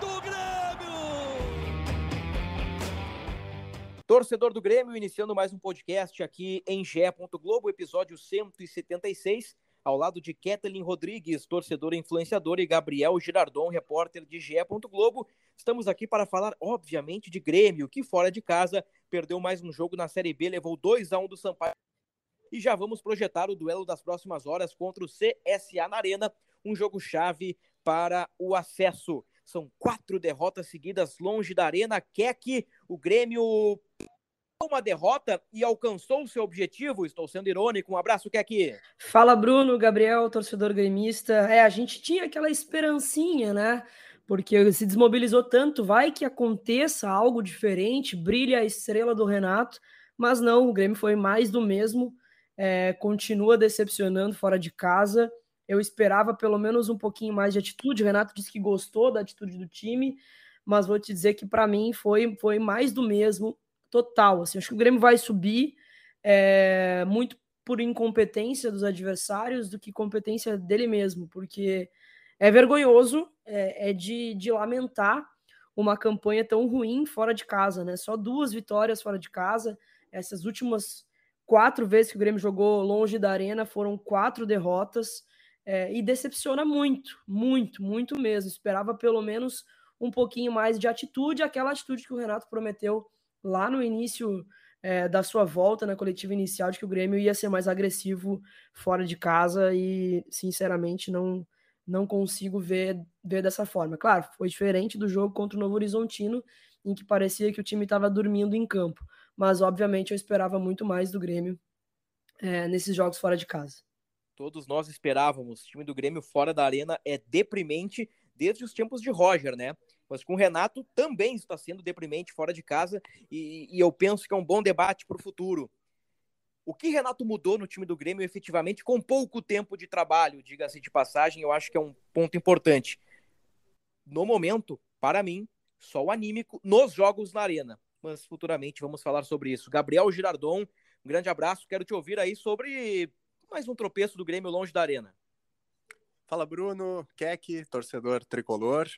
do Grêmio! Torcedor do Grêmio, iniciando mais um podcast aqui em GE. Globo, episódio 176, ao lado de Kathleen Rodrigues, torcedora influenciadora, e Gabriel Girardon, repórter de GE. Globo. Estamos aqui para falar, obviamente, de Grêmio, que fora de casa perdeu mais um jogo na Série B, levou 2 a 1 do Sampaio. E já vamos projetar o duelo das próximas horas contra o CSA na Arena, um jogo chave para o acesso. São quatro derrotas seguidas longe da Arena. Keck, o Grêmio uma derrota e alcançou seu objetivo. Estou sendo irônico. Um abraço, Keck. Fala, Bruno, Gabriel, torcedor gremista. É, a gente tinha aquela esperancinha, né? Porque se desmobilizou tanto, vai que aconteça algo diferente, brilha a estrela do Renato, mas não, o Grêmio foi mais do mesmo, é, continua decepcionando fora de casa. Eu esperava pelo menos um pouquinho mais de atitude. O Renato disse que gostou da atitude do time, mas vou te dizer que para mim foi, foi mais do mesmo, total. Assim, acho que o Grêmio vai subir é, muito por incompetência dos adversários do que competência dele mesmo, porque é vergonhoso, é, é de, de lamentar uma campanha tão ruim fora de casa, né? Só duas vitórias fora de casa. Essas últimas quatro vezes que o Grêmio jogou longe da arena foram quatro derrotas. É, e decepciona muito, muito, muito mesmo. Esperava pelo menos um pouquinho mais de atitude, aquela atitude que o Renato prometeu lá no início é, da sua volta na coletiva inicial, de que o Grêmio ia ser mais agressivo fora de casa e, sinceramente, não não consigo ver, ver dessa forma. Claro, foi diferente do jogo contra o Novo Horizontino, em que parecia que o time estava dormindo em campo, mas, obviamente, eu esperava muito mais do Grêmio é, nesses jogos fora de casa todos nós esperávamos. O time do Grêmio fora da arena é deprimente desde os tempos de Roger, né? Mas com o Renato também está sendo deprimente fora de casa e, e eu penso que é um bom debate para o futuro. O que Renato mudou no time do Grêmio efetivamente com pouco tempo de trabalho, diga-se de passagem, eu acho que é um ponto importante. No momento, para mim, só o anímico nos jogos na arena. Mas futuramente vamos falar sobre isso. Gabriel Girardon, um grande abraço. Quero te ouvir aí sobre mais um tropeço do Grêmio longe da arena. Fala, Bruno, Keck, torcedor tricolor.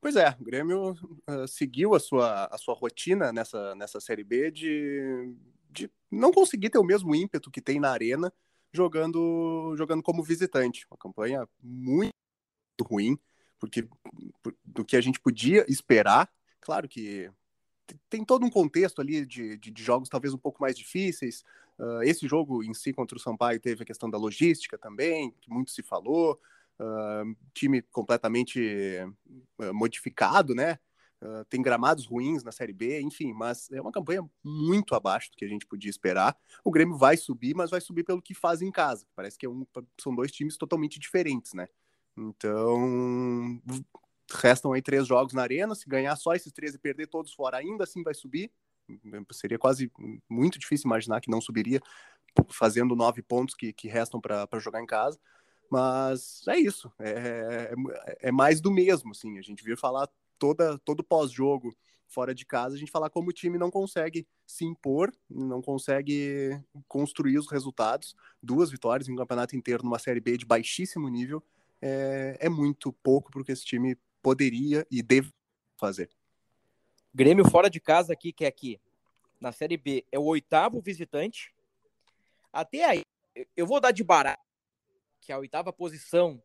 Pois é, o Grêmio uh, seguiu a sua, a sua rotina nessa, nessa Série B de, de não conseguir ter o mesmo ímpeto que tem na arena jogando, jogando como visitante. Uma campanha muito ruim, porque do que a gente podia esperar. Claro que tem todo um contexto ali de, de, de jogos talvez um pouco mais difíceis, Uh, esse jogo em si contra o Sampaio teve a questão da logística também, que muito se falou. Uh, time completamente uh, modificado, né? tem gramados ruins na Série B, enfim, mas é uma campanha muito abaixo do que a gente podia esperar. O Grêmio vai subir, mas vai subir pelo que faz em casa. Parece que é um, são dois times totalmente diferentes, né? Então, restam aí três jogos na arena. Se ganhar só esses três e perder todos fora, ainda assim vai subir seria quase muito difícil imaginar que não subiria fazendo nove pontos que, que restam para jogar em casa. Mas é isso, é, é, é, mais do mesmo, assim. A gente viu falar toda, todo pós-jogo fora de casa, a gente falar como o time não consegue se impor, não consegue construir os resultados. Duas vitórias em um campeonato inteiro numa Série B de baixíssimo nível é, é muito pouco para o que esse time poderia e deve fazer. Grêmio fora de casa aqui, que é aqui, na Série B, é o oitavo visitante. Até aí, eu vou dar de barato, que a oitava posição,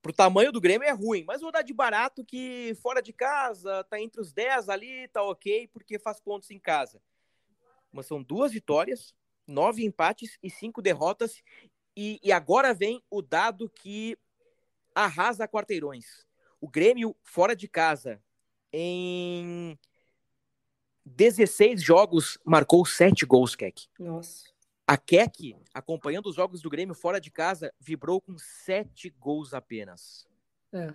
pro tamanho do Grêmio é ruim, mas vou dar de barato que fora de casa, tá entre os 10 ali, tá ok, porque faz pontos em casa. Mas são duas vitórias, nove empates e cinco derrotas. E, e agora vem o dado que arrasa quarteirões. O Grêmio fora de casa em 16 jogos, marcou 7 gols, Keck. Nossa. A Keck, acompanhando os jogos do Grêmio fora de casa, vibrou com 7 gols apenas. É.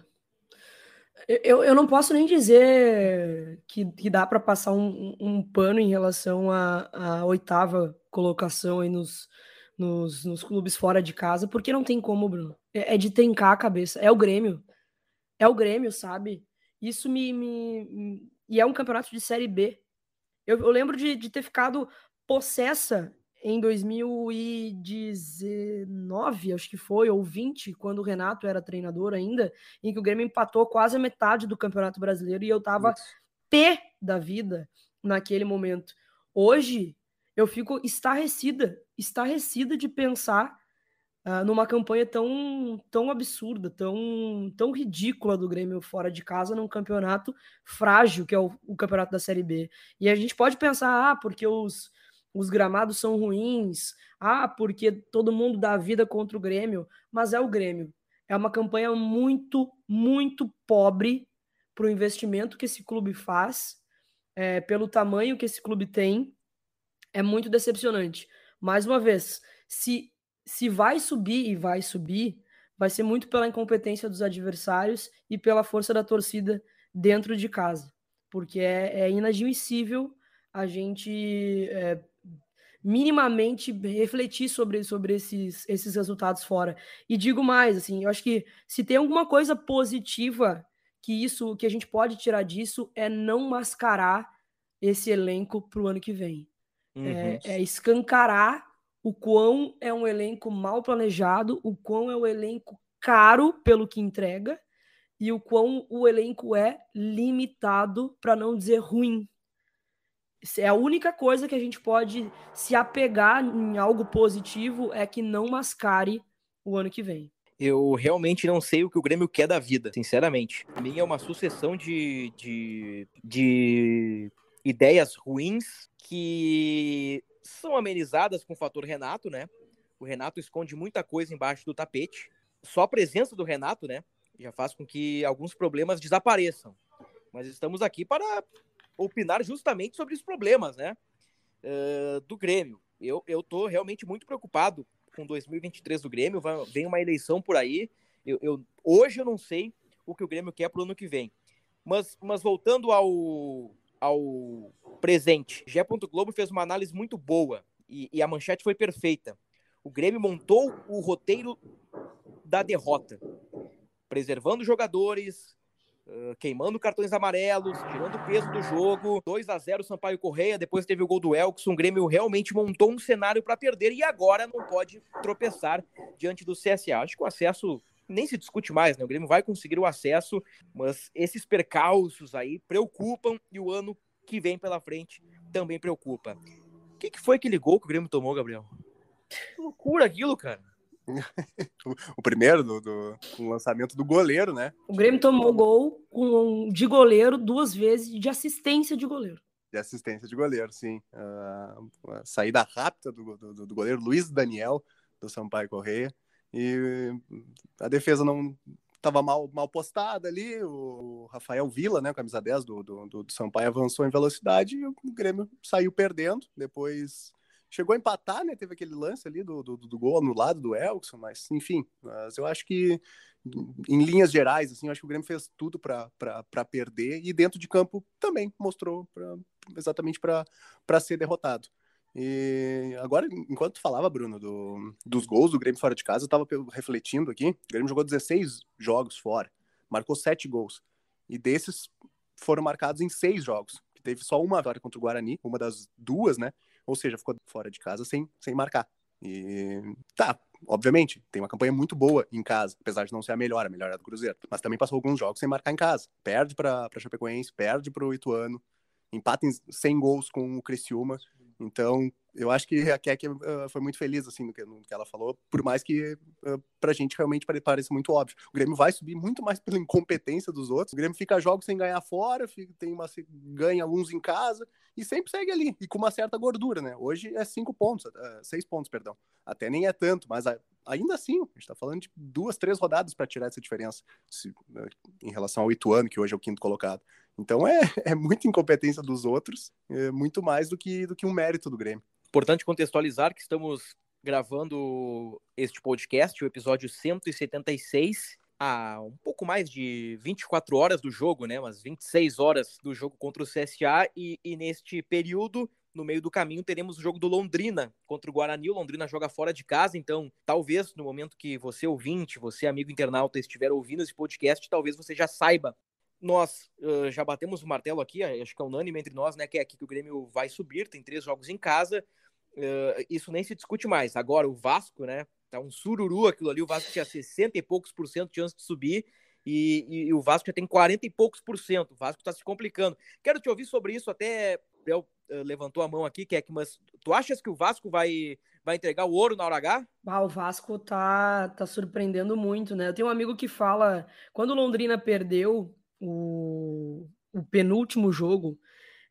Eu, eu não posso nem dizer que, que dá para passar um, um, pano em relação à, oitava colocação aí nos, nos, nos, clubes fora de casa, porque não tem como, Bruno. É, é, de tencar a cabeça. É o Grêmio. É o Grêmio, sabe? Isso me. me, me... E é um campeonato de Série B. Eu, eu lembro de, de ter ficado possessa em 2019, acho que foi, ou 20, quando o Renato era treinador ainda, em que o Grêmio empatou quase a metade do Campeonato Brasileiro e eu tava pé da vida naquele momento. Hoje, eu fico estarrecida, estarrecida de pensar uh, numa campanha tão, tão absurda, tão, tão ridícula do Grêmio fora de casa num campeonato frágil, que é o, o campeonato da Série B. E a gente pode pensar, ah, porque os os gramados são ruins, ah, porque todo mundo dá vida contra o Grêmio, mas é o Grêmio. É uma campanha muito, muito pobre para o investimento que esse clube faz, é, pelo tamanho que esse clube tem, é muito decepcionante. Mais uma vez, se, se vai subir e vai subir, vai ser muito pela incompetência dos adversários e pela força da torcida dentro de casa, porque é, é inadmissível a gente é, minimamente refletir sobre, sobre esses, esses resultados fora. E digo mais, assim, eu acho que se tem alguma coisa positiva que isso que a gente pode tirar disso é não mascarar esse elenco para o ano que vem. Uhum. É, é, escancarar o quão é um elenco mal planejado, o quão é um elenco caro pelo que entrega e o quão o elenco é limitado, para não dizer ruim, é a única coisa que a gente pode se apegar em algo positivo é que não mascare o ano que vem. Eu realmente não sei o que o Grêmio quer da vida, sinceramente. A mim é uma sucessão de, de, de ideias ruins que são amenizadas com o fator Renato, né? O Renato esconde muita coisa embaixo do tapete. Só a presença do Renato, né? Já faz com que alguns problemas desapareçam. Mas estamos aqui para opinar justamente sobre os problemas, né? Uh, do Grêmio. Eu, eu tô realmente muito preocupado com 2023 do Grêmio. Vai, vem uma eleição por aí. Eu, eu, hoje eu não sei o que o Grêmio quer para o ano que vem. Mas, mas voltando ao, ao presente, Gé. Globo fez uma análise muito boa e, e a manchete foi perfeita. O Grêmio montou o roteiro da derrota, preservando jogadores, queimando cartões amarelos, tirando o peso do jogo. 2 a 0 Sampaio Correia, depois teve o gol do Elkson. O Grêmio realmente montou um cenário para perder e agora não pode tropeçar diante do CSA. Acho que o acesso nem se discute mais, né? O Grêmio vai conseguir o acesso, mas esses percalços aí preocupam e o ano que vem pela frente também preocupa. O que, que foi aquele gol que o Grêmio tomou, Gabriel? Que loucura aquilo, cara. o primeiro do, do, do, lançamento do goleiro, né? O Grêmio tomou gol com, de goleiro duas vezes de assistência de goleiro. De assistência de goleiro, sim. Uh, a saída rápida do, do, do, goleiro Luiz Daniel, do Sampaio Correia. E a defesa não estava mal, mal postada ali. O Rafael Vila, né, camisa 10 do, do, do Sampaio, avançou em velocidade e o Grêmio saiu perdendo. Depois chegou a empatar, né? Teve aquele lance ali do, do, do gol lado do Elkson, mas enfim, mas eu acho que em linhas gerais, assim, eu acho que o Grêmio fez tudo para perder e dentro de campo também mostrou pra, exatamente para ser derrotado. E agora, enquanto falava, Bruno, do, dos gols do Grêmio fora de casa, eu estava refletindo aqui. O Grêmio jogou 16 jogos fora, marcou 7 gols. E desses foram marcados em 6 jogos. Teve só uma vitória contra o Guarani, uma das duas, né? ou seja, ficou fora de casa sem, sem marcar. E tá, obviamente, tem uma campanha muito boa em casa, apesar de não ser a melhor, a melhor é do Cruzeiro, mas também passou alguns jogos sem marcar em casa. Perde para Chapecoense, perde para o Ituano, empata em 100 gols com o Criciúma. Então, eu acho que a Keck uh, foi muito feliz assim no que, no que ela falou, por mais que uh, pra gente realmente pareça muito óbvio. O Grêmio vai subir muito mais pela incompetência dos outros. O Grêmio fica jogos sem ganhar fora, fica, tem uma, ganha alguns em casa e sempre segue ali, e com uma certa gordura, né? Hoje é cinco pontos, uh, seis pontos, perdão. Até nem é tanto, mas a, ainda assim, a gente tá falando de duas, três rodadas para tirar essa diferença se, uh, em relação ao Ituano, que hoje é o quinto colocado. Então é, é muita incompetência dos outros, é muito mais do que, do que um mérito do Grêmio. Importante contextualizar que estamos gravando este podcast, o episódio 176, a um pouco mais de 24 horas do jogo, né? Umas 26 horas do jogo contra o CSA, e, e neste período no meio do caminho teremos o jogo do Londrina contra o Guarani. O Londrina joga fora de casa, então talvez no momento que você ouvinte, você amigo internauta estiver ouvindo esse podcast, talvez você já saiba. Nós uh, já batemos o martelo aqui, acho que é unânime entre nós, né? Que é aqui que o Grêmio vai subir, tem três jogos em casa. Uh, isso nem se discute mais. Agora o Vasco, né? Tá um sururu aquilo ali. O Vasco tinha 60 e poucos por cento de chance de subir. E, e, e, o Vasco já tem 40 e poucos por cento. O Vasco está se complicando. Quero te ouvir sobre isso até uh, levantou a mão aqui, Keck, mas tu achas que o Vasco vai, vai entregar o ouro na hora H? Ah, o Vasco tá, tá surpreendendo muito, né? Eu tenho um amigo que fala, quando o Londrina perdeu o, o penúltimo jogo,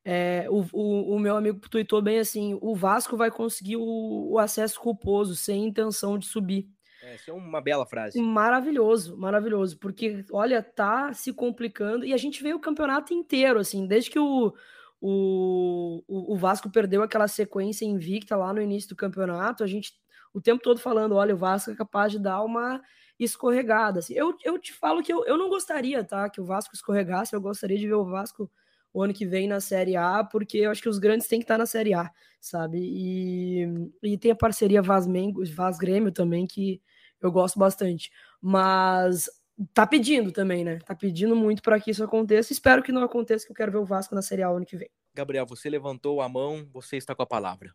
é, o, o, o, meu amigo tweetou bem assim: o Vasco vai conseguir o, o acesso culposo, sem intenção de subir. Essa é uma bela frase. Maravilhoso, maravilhoso, porque olha, tá se complicando e a gente vê o campeonato inteiro, assim, desde que o, o, o, Vasco perdeu aquela sequência invicta lá no início do campeonato. A gente o tempo todo falando: olha, o Vasco é capaz de dar uma escorregada. Assim, eu, eu te falo que eu, eu não gostaria, tá? Que o Vasco escorregasse, eu gostaria de ver o Vasco o ano que vem na Série A, porque eu acho que os grandes têm que estar na Série A, sabe? E, e tem a parceria Vaz, Mengo, Vaz Grêmio também, que eu gosto bastante. Mas tá pedindo também, né? Tá pedindo muito para que isso aconteça. Espero que não aconteça, que eu quero ver o Vasco na Série A ano que vem. Gabriel, você levantou a mão, você está com a palavra.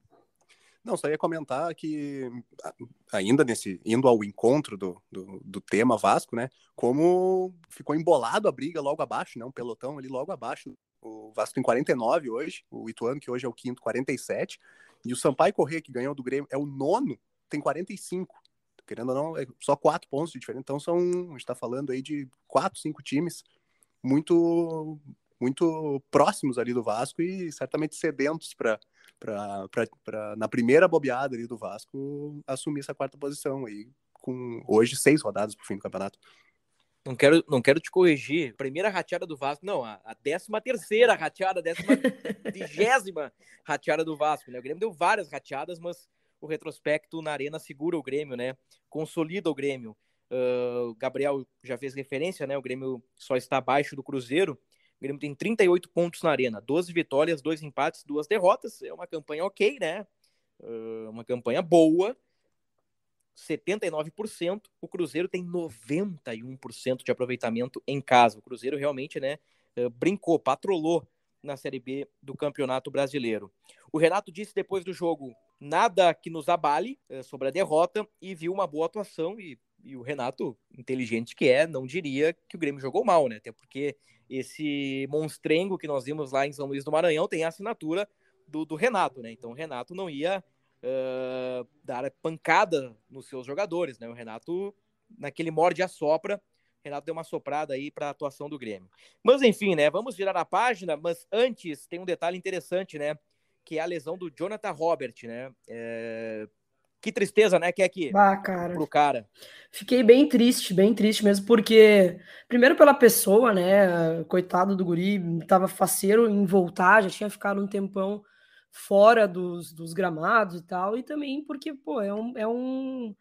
Não, só ia comentar que, ainda nesse, indo ao encontro do, do, do, tema Vasco, né, como ficou embolado a briga logo abaixo, né, um pelotão ali logo abaixo. O Vasco tem 49 hoje, o Ituano, que hoje é o quinto, 47, e o Sampaio Corrêa, que ganhou do Grêmio, é o nono, tem 45 querendo ou não, é só quatro pontos de diferença. Então são, a gente está falando aí de quatro, cinco times muito muito próximos ali do Vasco e certamente sedentos para na primeira bobeada ali do Vasco assumir essa quarta posição aí com hoje seis rodadas para o fim do campeonato. Não quero, não quero te corrigir. Primeira rateada do Vasco, não, a, a décima terceira rateada, a décima vigésima rateada do Vasco. Né? O Grêmio deu várias rateadas, mas o retrospecto na Arena segura o Grêmio, né? Consolida o Grêmio. Uh, Gabriel já fez referência, né? O Grêmio só está abaixo do Cruzeiro. O Grêmio tem 38 pontos na Arena, 12 vitórias, 2 empates, 2 derrotas. É uma campanha ok, né? Uh, uma campanha boa. 79%. O Cruzeiro tem 91% de aproveitamento em casa. O Cruzeiro realmente, né? Uh, brincou, patrolou na Série B do Campeonato Brasileiro. O Renato disse depois do jogo nada que nos abale é, sobre a derrota e viu uma boa atuação e, e, o Renato, inteligente que é, não diria que o Grêmio jogou mal, né? Até porque esse monstrengo que nós vimos lá em São Luís do Maranhão tem a assinatura do, do Renato, né? Então o Renato não ia uh, dar pancada nos seus jogadores, né? O Renato, naquele morde a sopra, Renato deu uma soprada aí para a atuação do Grêmio. Mas enfim, né? Vamos virar a página, mas antes tem um detalhe interessante, né? que é a lesão do Jonathan Robert, né? É... Que tristeza, né? Que é que ah, cara. pro cara. Fiquei bem triste, bem triste mesmo, porque primeiro pela pessoa, né? Coitado do guri, tava faceiro em voltar, já tinha ficado um tempão fora dos, dos gramados e tal, e também porque, pô, é um, é um,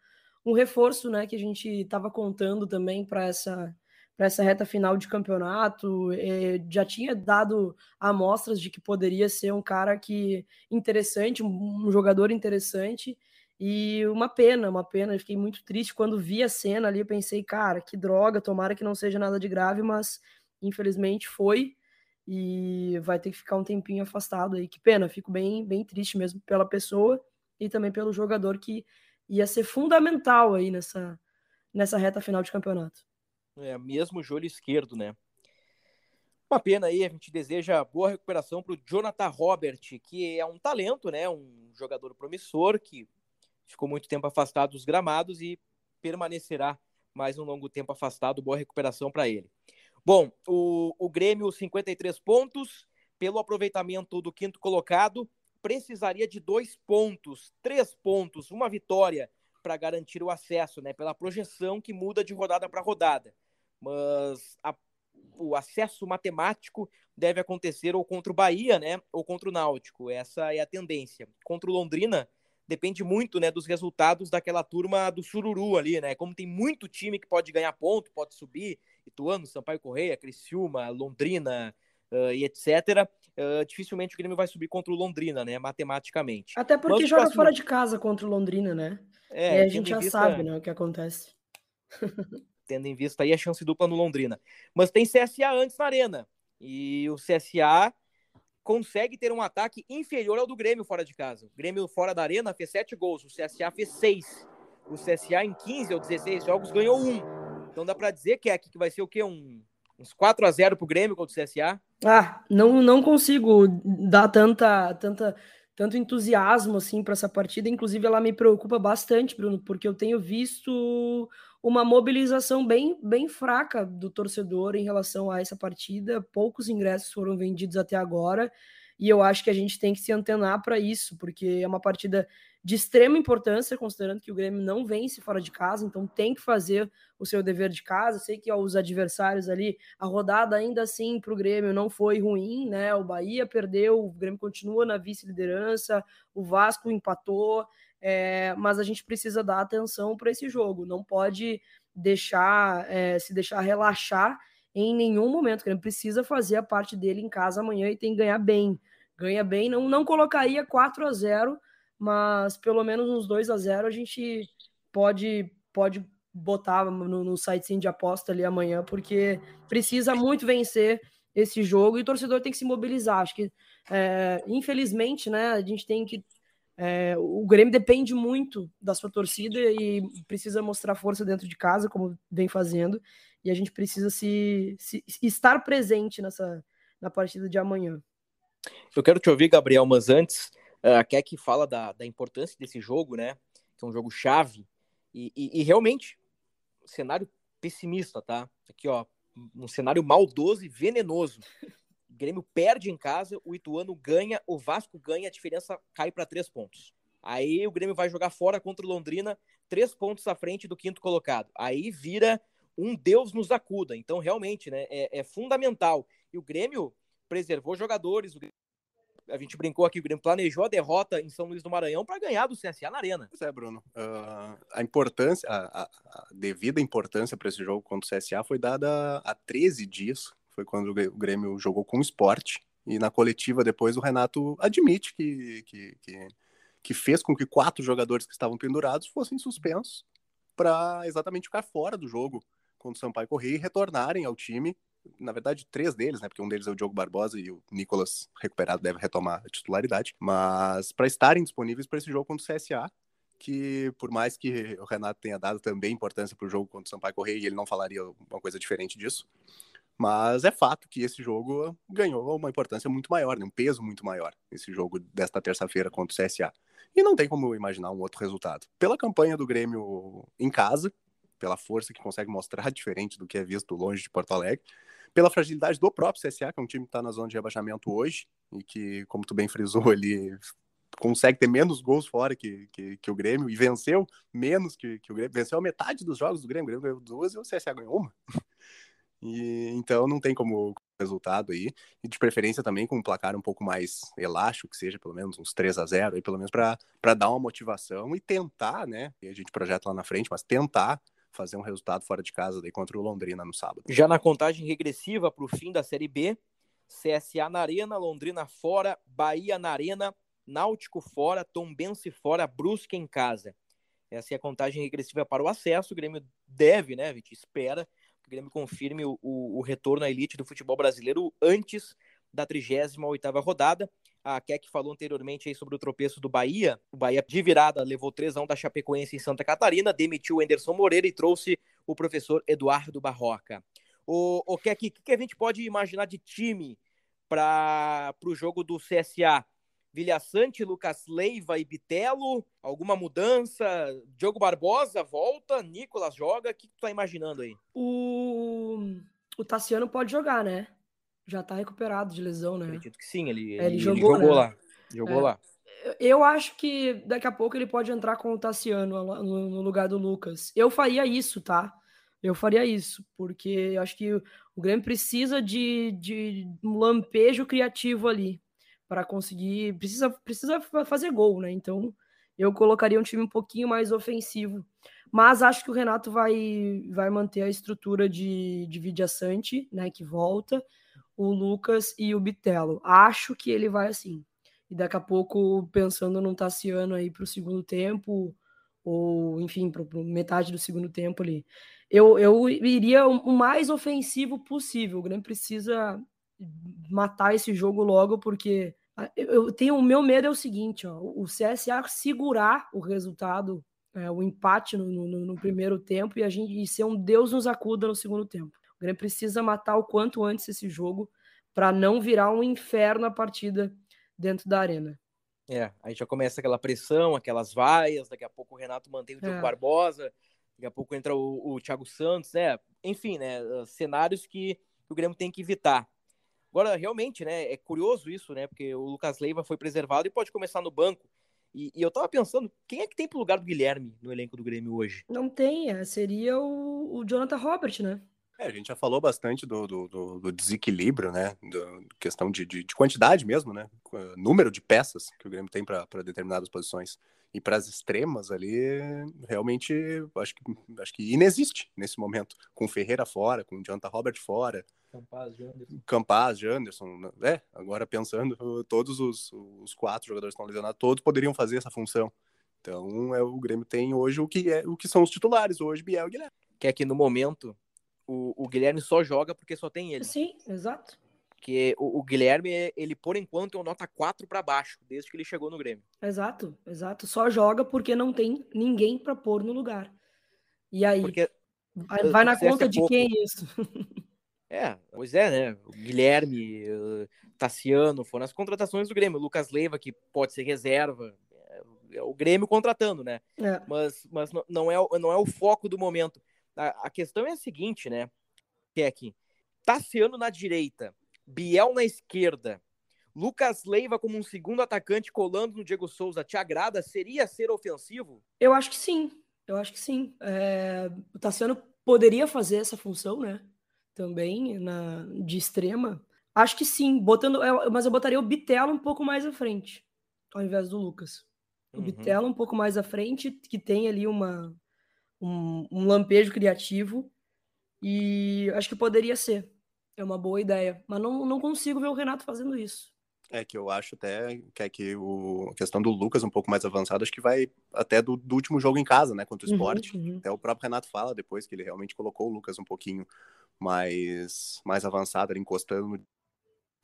um reforço, né, que a gente tava contando também para essa para essa reta final de campeonato. Eh, já tinha dado amostras de que poderia ser um cara que interessante, um, jogador interessante. E uma pena, uma pena. Eu fiquei muito triste quando vi a cena ali. Eu pensei, cara, que droga, tomara que não seja nada de grave, mas infelizmente foi. E vai ter que ficar um tempinho afastado aí. Que pena, fico bem, bem triste mesmo pela pessoa e também pelo jogador que ia ser fundamental aí nessa, nessa reta final de campeonato. É, mesmo joelho esquerdo, né? Uma pena aí, a gente deseja boa recuperação para o Jonathan Robert, que é um talento, né? Um jogador promissor que ficou muito tempo afastado dos gramados e permanecerá mais um longo tempo afastado. Boa recuperação para ele. Bom, o, o Grêmio, 53 pontos, pelo aproveitamento do quinto colocado, precisaria de dois pontos, três pontos, uma vitória para garantir o acesso, né? Pela projeção que muda de rodada para rodada mas a, o acesso matemático deve acontecer ou contra o Bahia, né, ou contra o Náutico. Essa é a tendência. Contra o Londrina depende muito, né, dos resultados daquela turma do Sururu ali, né? Como tem muito time que pode ganhar ponto, pode subir, Ituano, Sampaio Correia, Criciúma, Londrina uh, e etc. Uh, dificilmente o Grêmio vai subir contra o Londrina, né, matematicamente. Até porque Mas, joga próximo... fora de casa contra o Londrina, né? É, e a gente já vista... sabe, né, o que acontece. tendo em vista aí a chance dupla no Londrina. Mas tem CSA antes na arena. E o CSA consegue ter um ataque inferior ao do Grêmio fora de casa. O Grêmio fora da arena fez 7 gols, o CSA fez 6. O CSA em 15 ou 16 jogos ganhou 1. Então dá para dizer que é aqui que vai ser o quê? Um, uns 4 a 0 pro Grêmio contra o CSA? Ah, não, não consigo dar tanta, tanta, tanto entusiasmo assim para essa partida. Inclusive, ela me preocupa bastante, Bruno, porque eu tenho visto uma mobilização bem, bem fraca do torcedor em relação a essa partida. Poucos ingressos foram vendidos até agora. E eu acho que a gente tem que se antenar para isso, porque é uma partida de extrema importância, considerando que o Grêmio não vence fora de casa, então tem que fazer o seu dever de casa. Sei que ó, os adversários ali, a rodada ainda assim para o Grêmio não foi ruim, né? O Bahia perdeu, o Grêmio continua na vice-liderança, o Vasco empatou, é, mas a gente precisa dar atenção para esse jogo, não pode deixar é, se deixar relaxar em nenhum momento. O Grêmio precisa fazer a parte dele em casa amanhã e tem que ganhar bem. Ganha bem, não, não colocaria 4 a 0 mas pelo menos uns 2 a 0 a gente pode pode botar no, no site de aposta ali amanhã, porque precisa muito vencer esse jogo e o torcedor tem que se mobilizar. Acho que, é, infelizmente, né, a gente tem que. É, o Grêmio depende muito da sua torcida e precisa mostrar força dentro de casa, como vem fazendo, e a gente precisa se, se estar presente nessa na partida de amanhã. Eu quero te ouvir, Gabriel, mas antes, a Keck fala da, da importância desse jogo, né? Que é um jogo chave. E, e, e, realmente, cenário pessimista, tá? Aqui, ó, um cenário maldoso e venenoso. O Grêmio perde em casa, o Ituano ganha, o Vasco ganha, a diferença cai para três pontos. Aí o Grêmio vai jogar fora contra o Londrina, três pontos à frente do quinto colocado. Aí vira um Deus nos acuda. Então, realmente, né, é, é fundamental. E o Grêmio preservou jogadores, Grêmio a gente brincou aqui, o Grêmio planejou a derrota em São Luís do Maranhão para ganhar do CSA na Arena. Pois é, Bruno. Uh, a importância, a, a, a devida importância para esse jogo contra o CSA foi dada há 13 dias. Foi quando o Grêmio jogou com o esporte. E na coletiva depois o Renato admite que, que, que, que fez com que quatro jogadores que estavam pendurados fossem suspensos para exatamente ficar fora do jogo contra o Sampaio Correia e retornarem ao time na verdade, três deles, né? Porque um deles é o Diogo Barbosa e o Nicolas, recuperado, deve retomar a titularidade. Mas para estarem disponíveis para esse jogo contra o CSA, que por mais que o Renato tenha dado também importância para o jogo contra o Sampaio Correia, ele não falaria uma coisa diferente disso. Mas é fato que esse jogo ganhou uma importância muito maior, né? um peso muito maior, esse jogo desta terça-feira contra o CSA. E não tem como imaginar um outro resultado. Pela campanha do Grêmio em casa, pela força que consegue mostrar, diferente do que é visto longe de Porto Alegre, pela fragilidade do próprio CSA, que é um time que está na zona de rebaixamento hoje, e que, como tu bem frisou, ele consegue ter menos gols fora que, que, que o Grêmio, e venceu menos que, que, o Grêmio, venceu a metade dos jogos do Grêmio, o Grêmio ganhou duas e o CSA ganhou uma. E, então não tem como resultado aí, e de preferência também com um placar um pouco mais elástico, que seja pelo menos uns 3 a 0 aí, pelo menos para dar uma motivação e tentar, né? E a gente projeta lá na frente, mas tentar fazer um resultado fora de casa daí contra o Londrina no sábado. Já na contagem regressiva para o fim da Série B, CSA na Arena, Londrina fora, Bahia na Arena, Náutico fora, Tombense fora, Brusque em casa. Essa é a contagem regressiva para o acesso. O Grêmio deve, né? Gente espera que o Grêmio confirme o, o, o retorno à elite do futebol brasileiro antes da 38ª rodada. A Keck falou anteriormente aí sobre o tropeço do Bahia. O Bahia de virada levou 3 a 1 da Chapecoense em Santa Catarina, demitiu o Enderson Moreira e trouxe o professor Eduardo Barroca. O, o Keck, o que a gente pode imaginar de time para o jogo do CSA? Vilhaçante, Lucas Leiva e Bitelo, alguma mudança? Diogo Barbosa volta, Nicolas joga, o que, tu tá imaginando aí? O, o Tassiano pode jogar, né? Já tá recuperado de lesão, né? Acredito que sim, ele, é, ele, ele jogou, ele jogou né? lá. Jogou é. lá. Eu acho que daqui a pouco ele pode entrar com o Tassiano no lugar do Lucas. Eu faria isso, tá? Eu faria isso, porque eu acho que o Grêmio precisa de, de um lampejo criativo ali para conseguir. Precisa, precisa fazer gol, né? Então eu colocaria um time um pouquinho mais ofensivo. Mas acho que o Renato vai, vai manter a estrutura de, de Vidia Sante, né, que volta, o Lucas e o Bitelo. Acho que ele vai assim. E daqui a pouco, pensando num Tassiano aí para o segundo tempo, ou enfim, para metade do segundo tempo ali. Eu, eu iria o mais ofensivo possível. O Grêmio precisa matar esse jogo logo, porque eu tenho o meu medo é o seguinte, ó, o CSA segurar o resultado, é, o empate no, no, no, primeiro tempo e a gente e ser um Deus nos acuda no segundo tempo. O Grêmio precisa matar o quanto antes esse jogo para não virar um inferno a partida dentro da arena. É, aí já começa aquela pressão, aquelas vaias, daqui a pouco o Renato mantém o Diogo é. Barbosa, daqui a pouco entra o, o Thiago Santos, né? Enfim, né? Cenários que o Grêmio tem que evitar. Agora, realmente, né? É curioso isso, né? Porque o Lucas Leiva foi preservado e pode começar no banco. E, e eu tava pensando, quem é que tem pro lugar do Guilherme no elenco do Grêmio hoje? Não tem, é, seria o, o Jonathan Robert, né? É, a gente já falou bastante do, do, do, do desequilíbrio, né? Da questão de, de, de, quantidade mesmo, né? Número de peças que o Grêmio tem para determinadas posições. E para as extremas ali, realmente, acho que, acho que inexiste nesse momento. Com o Ferreira fora, com o Jonathan Robert fora. Campaz, Janderson. Campaz, Janderson. É, agora pensando, todos os, os quatro jogadores que estão lesionados, todos poderiam fazer essa função. Então, é, o Grêmio tem hoje o que, é, o que são os titulares, hoje Biel e Guilherme. Que é que no momento o, o Guilherme só joga porque só tem ele. Sim, exato. Porque o, o Guilherme, ele por enquanto é um nota 4 para baixo, desde que ele chegou no Grêmio. Exato, exato. Só joga porque não tem ninguém para pôr no lugar. E aí? Porque, vai na conta é de pouco. quem isso? É, pois é, né? O Guilherme, uh, Tassiano foram as contratações do Grêmio. O Lucas Leiva, que pode ser reserva. É, é o Grêmio contratando, né? É. Mas, mas não, é, não é o foco do momento. A, a questão é a seguinte, né? Que é que Tassiano na direita, Biel na esquerda, Lucas Leiva como um segundo atacante colando no Diego Souza, te agrada? Seria ser ofensivo? Eu acho que sim. Eu acho que sim. É, o Tassiano poderia fazer essa função, né? Também na, de extrema. Acho que sim, botando, mas eu botaria o Bitelo um pouco mais à frente, ao invés do Lucas. O uhum. Bitelo um pouco mais à frente, que tem ali uma, um, um lampejo criativo e acho que poderia ser. É uma boa ideia, mas não, não consigo ver o Renato fazendo isso. É que eu acho até que é que o, a questão do Lucas um pouco mais avançada, acho que vai até do, do último jogo em casa, né, contra o Sport. Uhum, uhum. Até o próprio Renato fala depois que ele realmente colocou o Lucas um pouquinho mais, mais avançado, ali, encostando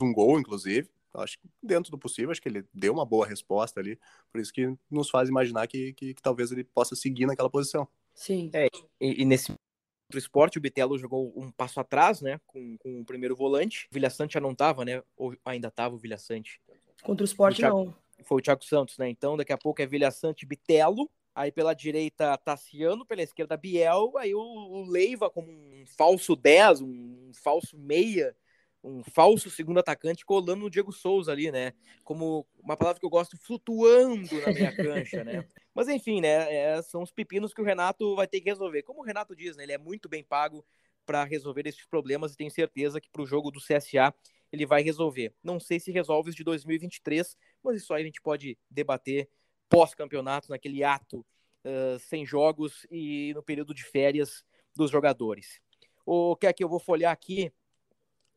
um gol, inclusive. Acho que dentro do possível, acho que ele deu uma boa resposta ali, por isso que nos faz imaginar que, que, que talvez ele possa seguir naquela posição. Sim. É, e, e nesse outro esporte, o Bitelo jogou um passo atrás, né, com, com o primeiro volante. O Vilhaçante já não estava, né, ou ainda estava o Vilhaçante. Contra o esporte, Thiago, não. Foi o Thiago Santos, né, então daqui a pouco é Vilhaçante Bitelo, aí pela direita Tassiano, pela esquerda Biel, aí o, o Leiva como um falso 10, um, um falso meia, um falso segundo atacante colando no Diego Souza ali, né? Como uma palavra que eu gosto, flutuando na minha cancha, né? Mas enfim, né? É, são os pepinos que o Renato vai ter que resolver. Como o Renato diz, né? Ele é muito bem pago para resolver esses problemas e tenho certeza que para o jogo do CSA ele vai resolver. Não sei se resolve os de 2023, mas isso aí a gente pode debater pós-campeonato, naquele ato uh, sem jogos e no período de férias dos jogadores. O que é que eu vou folhear aqui?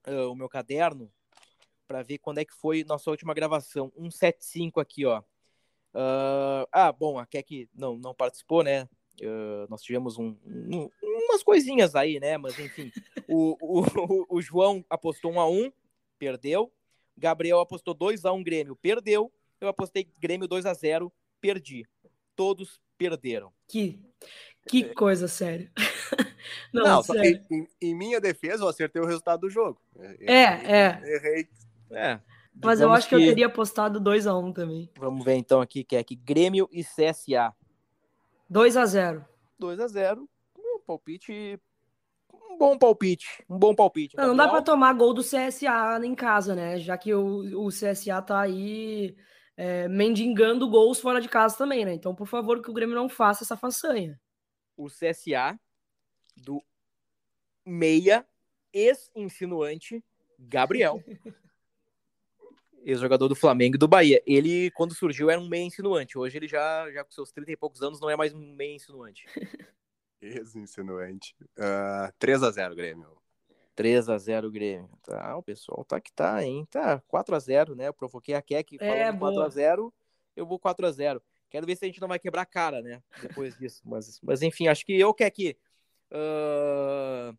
Uh, o meu caderno para ver quando é que foi nossa última gravação. 175 aqui, ó. Uh, ah, bom, a Kek não, não participou, né? Uh, nós tivemos um, um, umas coisinhas aí, né? Mas enfim, o, o, o, João apostou 1 a 1 perdeu. Gabriel apostou 2 a 1 Grêmio, perdeu. Eu apostei Grêmio 2 a 0 perdi. Todos perderam. Que, que é. coisa séria. Não, não só em, em, minha defesa, eu acertei o resultado do jogo. É, é. Errei. É. Mas eu acho que, que, eu teria apostado 2x1 um também. Vamos ver então aqui, que é que Grêmio e CSA. 2x0. 2x0. Um palpite. Um bom palpite. Um bom palpite. Não, não dá para tomar gol do CSA em casa, né? Já que o, o CSA tá aí é, mendigando gols fora de casa também, né? Então, por favor, que o Grêmio não faça essa façanha. O CSA do meia ex-insinuante Gabriel. ex-jogador do Flamengo e do Bahia. Ele, quando surgiu, era um meio insinuante. Hoje ele já, já com seus 30 e poucos anos, não é mais um meio insinuante. Ex-insinuante. Uh, 3x0, Grêmio. 3x0 Grêmio. Tá, o pessoal tá que tá, hein? Tá 4x0, né? Eu provoquei a Keck É, falando boa. 4x0, eu vou 4x0. Quero ver se a gente não vai quebrar a cara, né? Depois disso. Mas, mas enfim, acho que eu, Keck, uh,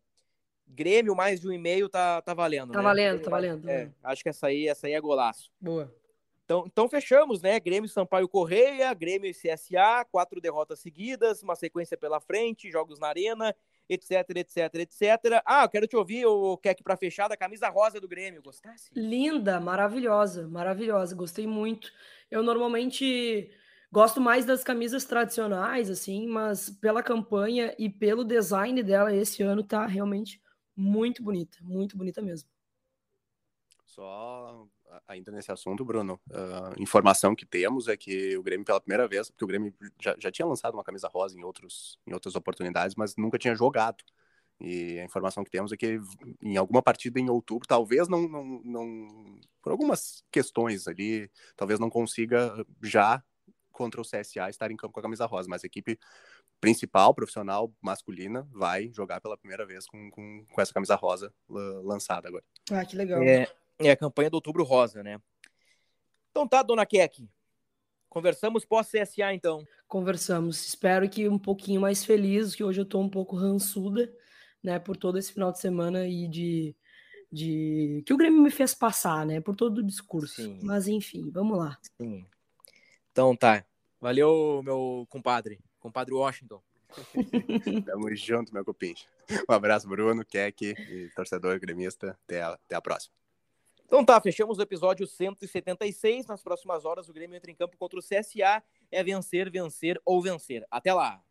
Grêmio mais de um e meio tá, tá valendo, Tá né? valendo, tá valendo. É, acho que essa aí, essa aí é golaço. Boa. Então, então fechamos, né? Grêmio Sampaio Correia, Grêmio e CSA, quatro derrotas seguidas, uma sequência pela frente, jogos na arena, etc, etc, etc. Ah, eu quero te ouvir, o Keck, pra fechar, da camisa rosa do Grêmio. Gostasse? Linda, maravilhosa, maravilhosa. Gostei muito. Eu normalmente gosto mais das camisas tradicionais, assim, mas pela campanha e pelo design dela esse ano tá realmente muito bonita, muito bonita mesmo. Só ainda nesse assunto, Bruno, uh, informação que temos é que o Grêmio, pela primeira vez, porque o Grêmio já, já tinha lançado uma camisa rosa em, outros, em outras oportunidades, mas nunca tinha jogado. E a informação que temos é que em alguma partida em outubro, talvez não, não, não por algumas questões ali, talvez não consiga já contra o CSA estar em campo com a camisa rosa, mas a equipe principal, profissional, masculina, vai jogar pela primeira vez com, com, com essa camisa rosa lançada agora. Ah, que legal. É, é a campanha do Outubro Rosa, né? Então tá, dona Keck. Conversamos pós-CSA, então. Conversamos. Espero que um pouquinho mais feliz, que hoje eu tô um pouco rançuda, né, por todo esse final de semana e de, de que o Grêmio me fez passar, né, por todo o discurso. Sim. Mas enfim, vamos lá. Sim. Então tá. Valeu, meu compadre. Compadre Washington. Tamo junto, meu cupim. Um abraço, Bruno, Keck e torcedor gremista. Até a, até a próxima. Então tá, fechamos o episódio 176. Nas próximas horas, o Grêmio entra em campo contra o CSA. É vencer, vencer ou vencer. Até lá.